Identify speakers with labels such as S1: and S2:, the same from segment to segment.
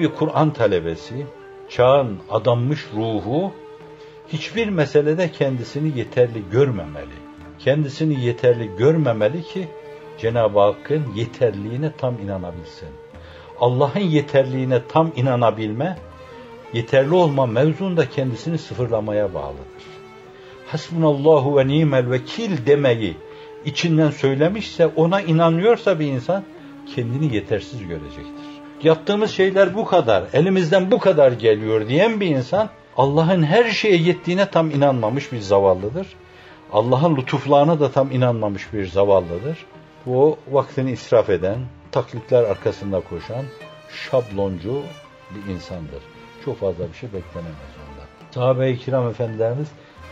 S1: iyi bir Kur'an talebesi, çağın adanmış ruhu hiçbir meselede kendisini yeterli görmemeli. Kendisini yeterli görmemeli ki Cenab-ı Hakk'ın yeterliğine tam inanabilsin. Allah'ın yeterliğine tam inanabilme, yeterli olma mevzunda kendisini sıfırlamaya bağlıdır. Hasbunallahu ve nimel vekil demeyi içinden söylemişse, ona inanıyorsa bir insan kendini yetersiz görecektir. Yaptığımız şeyler bu kadar, elimizden bu kadar geliyor diyen bir insan Allah'ın her şeye yettiğine tam inanmamış bir zavallıdır. Allah'ın lütuflarına da tam inanmamış bir zavallıdır. Bu vaktini israf eden, taklitler arkasında koşan, şabloncu bir insandır. Çok fazla bir şey beklenemez ondan. Sahabe-i kiram efendilerimiz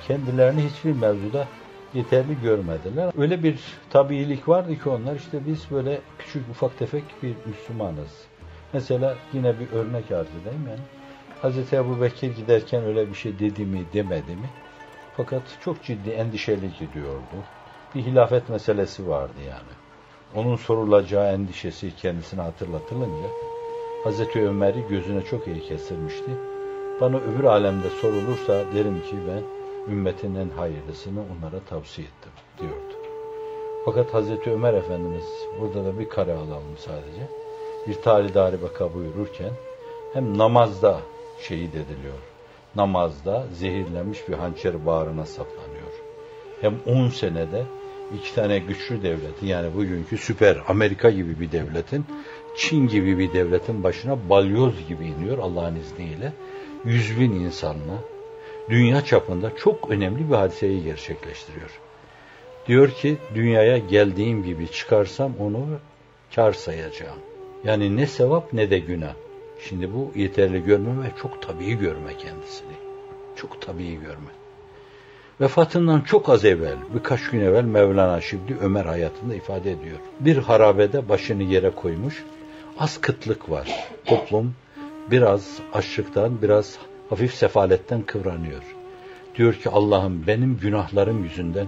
S1: kendilerini hiçbir mevzuda yeterli görmediler. Öyle bir tabiilik vardı ki onlar işte biz böyle küçük ufak tefek bir Müslümanız. Mesela yine bir örnek arz edeyim yani. Hz. Ebu Bekir giderken öyle bir şey dedi mi demedi mi? Fakat çok ciddi endişeli gidiyordu. Bir hilafet meselesi vardı yani. Onun sorulacağı endişesi kendisine hatırlatılınca Hz. Ömer'i gözüne çok iyi kestirmişti. Bana öbür alemde sorulursa derim ki ben ümmetin en hayırlısını onlara tavsiye ettim diyordu. Fakat Hazreti Ömer Efendimiz burada da bir kare alalım sadece. Bir talidari vaka buyururken hem namazda şehit ediliyor. Namazda zehirlenmiş bir hançer bağrına saplanıyor. Hem 10 senede iki tane güçlü devleti yani bugünkü süper Amerika gibi bir devletin Çin gibi bir devletin başına balyoz gibi iniyor Allah'ın izniyle. Yüz bin insanla dünya çapında çok önemli bir hadiseyi gerçekleştiriyor. Diyor ki dünyaya geldiğim gibi çıkarsam onu kar sayacağım. Yani ne sevap ne de günah. Şimdi bu yeterli görme ve çok tabii görme kendisini. Çok tabii görme. Vefatından çok az evvel, birkaç gün evvel Mevlana Şibli Ömer hayatında ifade ediyor. Bir harabede başını yere koymuş, az kıtlık var. Toplum biraz açlıktan, biraz hafif sefaletten kıvranıyor. Diyor ki Allah'ım benim günahlarım yüzünden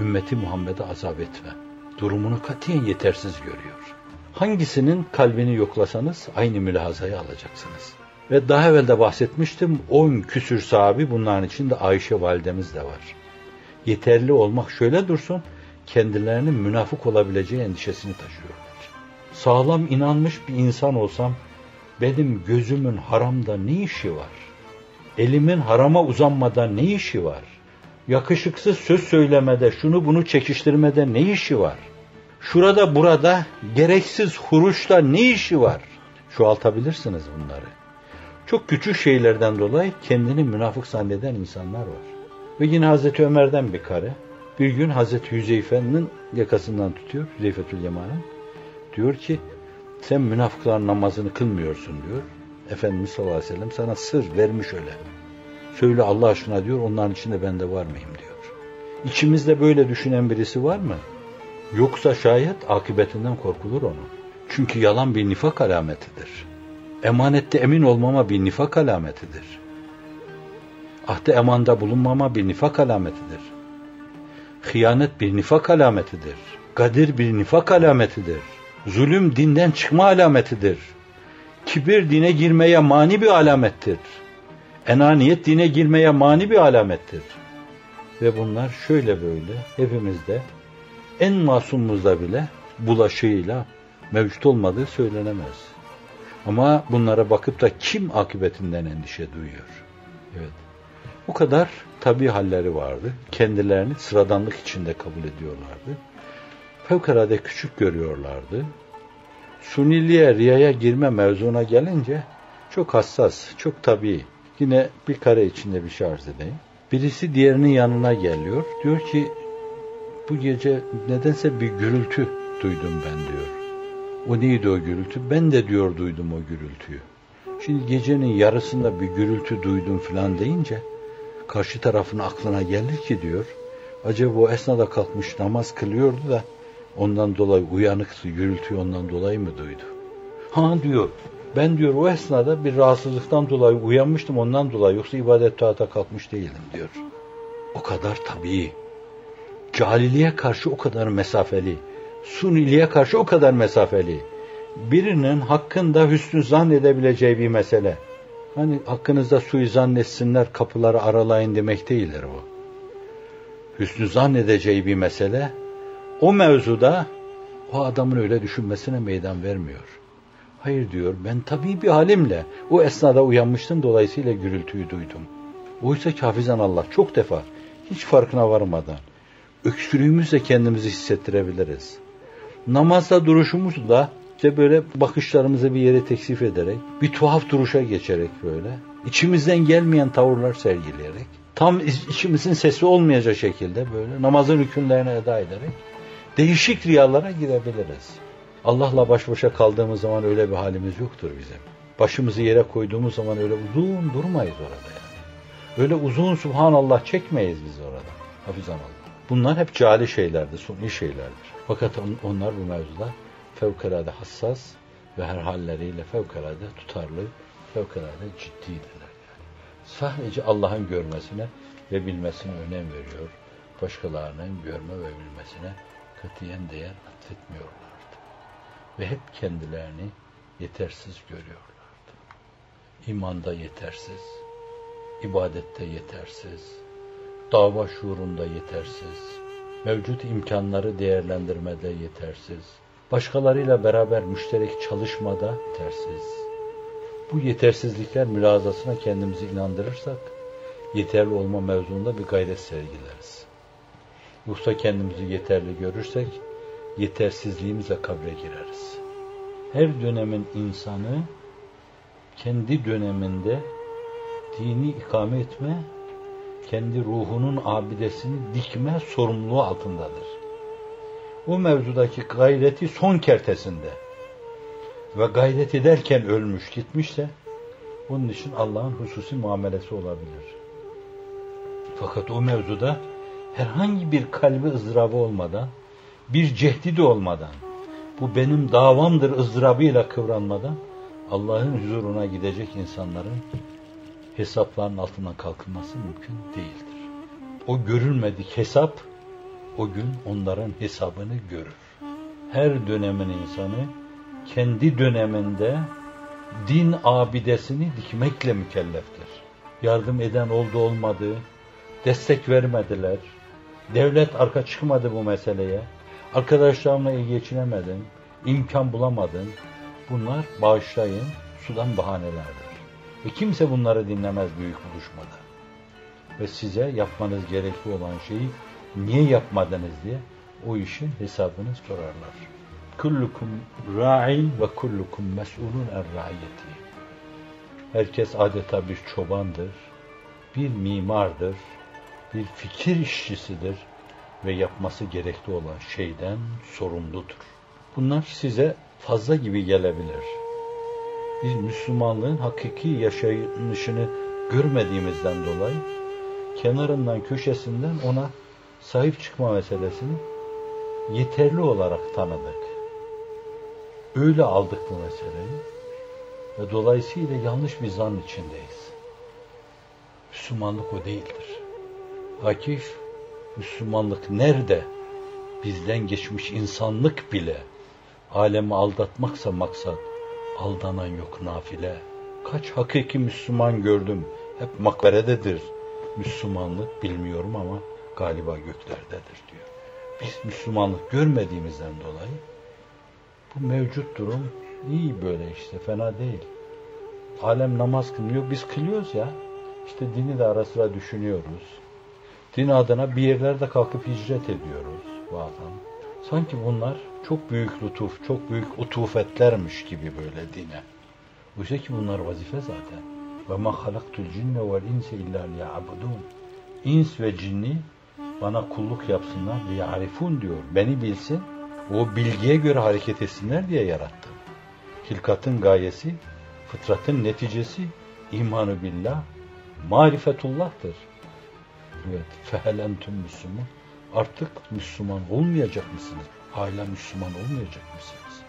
S1: ümmeti Muhammed'e azap etme. Durumunu katiyen yetersiz görüyor. Hangisinin kalbini yoklasanız aynı mülahazayı alacaksınız. Ve daha evvel de bahsetmiştim, on küsür sahabi bunların içinde Ayşe validemiz de var. Yeterli olmak şöyle dursun, kendilerinin münafık olabileceği endişesini taşıyorlar. Sağlam inanmış bir insan olsam, benim gözümün haramda ne işi var? Elimin harama uzanmada ne işi var? Yakışıksız söz söylemede, şunu bunu çekiştirmede ne işi var? Şurada burada gereksiz huruşla ne işi var? Çoğaltabilirsiniz bunları. Çok küçük şeylerden dolayı kendini münafık zanneden insanlar var. Ve yine Hazreti Ömer'den bir kare. Bir gün Hazreti Hüzeyfe'nin yakasından tutuyor, Hüzeyfetül Yaman'ın. Diyor ki, sen münafıkların namazını kılmıyorsun diyor. Efendimiz sallallahu aleyhi ve sellem sana sır vermiş öyle. Söyle Allah aşkına diyor, onların içinde ben de var mıyım diyor. İçimizde böyle düşünen birisi var mı? Yoksa şayet akıbetinden korkulur onun. Çünkü yalan bir nifak alametidir. Emanette emin olmama bir nifak alametidir. Ahde emanda bulunmama bir nifak alametidir. Hıyanet bir nifak alametidir. Gadir bir nifak alametidir. Zulüm dinden çıkma alametidir. Kibir dine girmeye mani bir alamettir. Enaniyet dine girmeye mani bir alamettir. Ve bunlar şöyle böyle hepimizde en masumumuzda bile bulaşığıyla mevcut olmadığı söylenemez. Ama bunlara bakıp da kim akıbetinden endişe duyuyor? Evet. Bu kadar tabi halleri vardı. Kendilerini sıradanlık içinde kabul ediyorlardı. Fevkalade küçük görüyorlardı. Suniliğe, riyaya girme mevzuna gelince çok hassas, çok tabi. Yine bir kare içinde bir şey arz edeyim. Birisi diğerinin yanına geliyor. Diyor ki bu gece nedense bir gürültü duydum ben diyor. O neydi o gürültü? Ben de diyor duydum o gürültüyü. Şimdi gecenin yarısında bir gürültü duydum falan deyince karşı tarafın aklına gelir ki diyor. Acaba o esnada kalkmış namaz kılıyordu da ondan dolayı uyanıktı, gürültüyü ondan dolayı mı duydu? Ha diyor, ben diyor o esnada bir rahatsızlıktan dolayı uyanmıştım ondan dolayı yoksa ibadet taata kalkmış değilim diyor. O kadar tabii. Cahilliğe karşı o kadar mesafeli. Suniliğe karşı o kadar mesafeli. birinin hakkında hüsnü zannedebileceği bir mesele. Hani hakkınızda suizan etsinler kapıları aralayın demek değildir bu. Hüsnü zannedeceği bir mesele o mevzuda o adamın öyle düşünmesine meydan vermiyor. Hayır diyor ben tabii bir halimle o esnada uyanmıştım dolayısıyla gürültüyü duydum. Oysa ki hafizan Allah çok defa hiç farkına varmadan öksürüğümüzle kendimizi hissettirebiliriz. Namazda duruşumuzla işte böyle bakışlarımızı bir yere teksif ederek, bir tuhaf duruşa geçerek böyle, içimizden gelmeyen tavırlar sergileyerek, tam içimizin sesi olmayacak şekilde böyle namazın hükümlerini eda ederek değişik riyalara girebiliriz. Allah'la baş başa kaldığımız zaman öyle bir halimiz yoktur bizim. Başımızı yere koyduğumuz zaman öyle uzun durmayız orada yani. Öyle uzun subhanallah çekmeyiz biz orada. Hafizan Allah. Bunlar hep cali şeylerdir, suni şeylerdir. Fakat on, onlar bu mevzuda fevkalade hassas ve her halleriyle fevkalade tutarlı, fevkalade ciddidirler. Yani. Sadece Allah'ın görmesine ve bilmesine önem veriyor. Başkalarının görme ve bilmesine katiyen değer atfetmiyorlardı. Ve hep kendilerini yetersiz görüyorlardı. İmanda yetersiz, ibadette yetersiz, dava şuurunda yetersiz, mevcut imkanları değerlendirmede yetersiz, başkalarıyla beraber müşterek çalışmada yetersiz. Bu yetersizlikler mülazasına kendimizi inandırırsak, yeterli olma mevzunda bir gayret sergileriz. Yoksa kendimizi yeterli görürsek, yetersizliğimizle kabre gireriz. Her dönemin insanı, kendi döneminde dini ikame etme kendi ruhunun abidesini dikme sorumluluğu altındadır. Bu mevzudaki gayreti son kertesinde ve gayret ederken ölmüş gitmişse bunun için Allah'ın hususi muamelesi olabilir. Fakat o mevzuda herhangi bir kalbi ızdırabı olmadan, bir cehdi de olmadan, bu benim davamdır ızdırabıyla kıvranmadan Allah'ın huzuruna gidecek insanların hesapların altından kalkılması mümkün değildir. O görülmedik hesap o gün onların hesabını görür. Her dönemin insanı kendi döneminde din abidesini dikmekle mükelleftir. Yardım eden oldu olmadı, destek vermediler, devlet arka çıkmadı bu meseleye, arkadaşlarımla iyi geçinemedim, imkan bulamadım. Bunlar bağışlayın, sudan bahanelerdir. Ve kimse bunları dinlemez büyük buluşmada. Ve size yapmanız gerekli olan şeyi niye yapmadınız diye o işin hesabını sorarlar. Kullukum ra'in ve kullukum mes'ulun er. Herkes adeta bir çobandır, bir mimardır, bir fikir işçisidir ve yapması gerekli olan şeyden sorumludur. Bunlar size fazla gibi gelebilir biz Müslümanlığın hakiki yaşayışını görmediğimizden dolayı kenarından köşesinden ona sahip çıkma meselesini yeterli olarak tanıdık. Öyle aldık bu meseleyi ve dolayısıyla yanlış bir zan içindeyiz. Müslümanlık o değildir. Akif, Müslümanlık nerede? Bizden geçmiş insanlık bile alemi aldatmaksa maksat aldanan yok nafile. Kaç hakiki Müslüman gördüm, hep makberededir. Müslümanlık bilmiyorum ama galiba göklerdedir diyor. Biz Müslümanlık görmediğimizden dolayı bu mevcut durum iyi böyle işte fena değil. Alem namaz kılmıyor, biz kılıyoruz ya. İşte dini de ara sıra düşünüyoruz. Din adına bir yerlerde kalkıp hicret ediyoruz bazen. Sanki bunlar çok büyük lütuf, çok büyük utufetlermiş gibi böyle dine. Oysa ki bunlar vazife zaten. Ve ma halaktul cinne vel inse illa liya'budun. İns ve cinni bana kulluk yapsınlar diye arifun diyor. Beni bilsin, o bilgiye göre hareket etsinler diye yarattım. Hilkatın gayesi, fıtratın neticesi imanı billah, marifetullah'tır. Evet, fehelentüm Müslüman. Artık Müslüman olmayacak mısınız? Hala Müslüman olmayacak mısınız?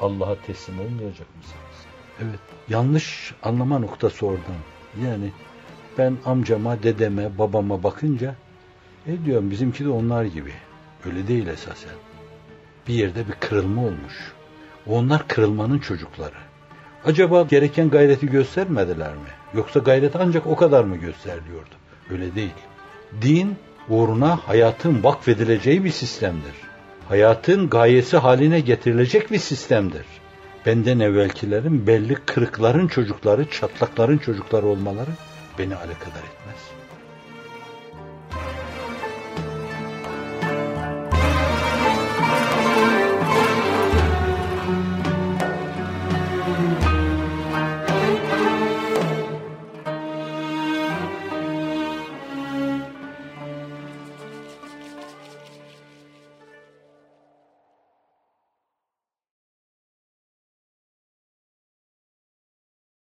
S1: Allah'a teslim olmayacak mısınız? Evet, yanlış anlama noktası oradan. Yani ben amcama, dedeme, babama bakınca e diyorum bizimki de onlar gibi. Öyle değil esasen. Bir yerde bir kırılma olmuş. Onlar kırılmanın çocukları. Acaba gereken gayreti göstermediler mi? Yoksa gayret ancak o kadar mı gösteriliyordu? Öyle değil. Din uğruna hayatın vakfedileceği bir sistemdir. Hayatın gayesi haline getirilecek bir sistemdir. Benden evvelkilerin belli kırıkların çocukları, çatlakların çocukları olmaları beni alakadar etmez.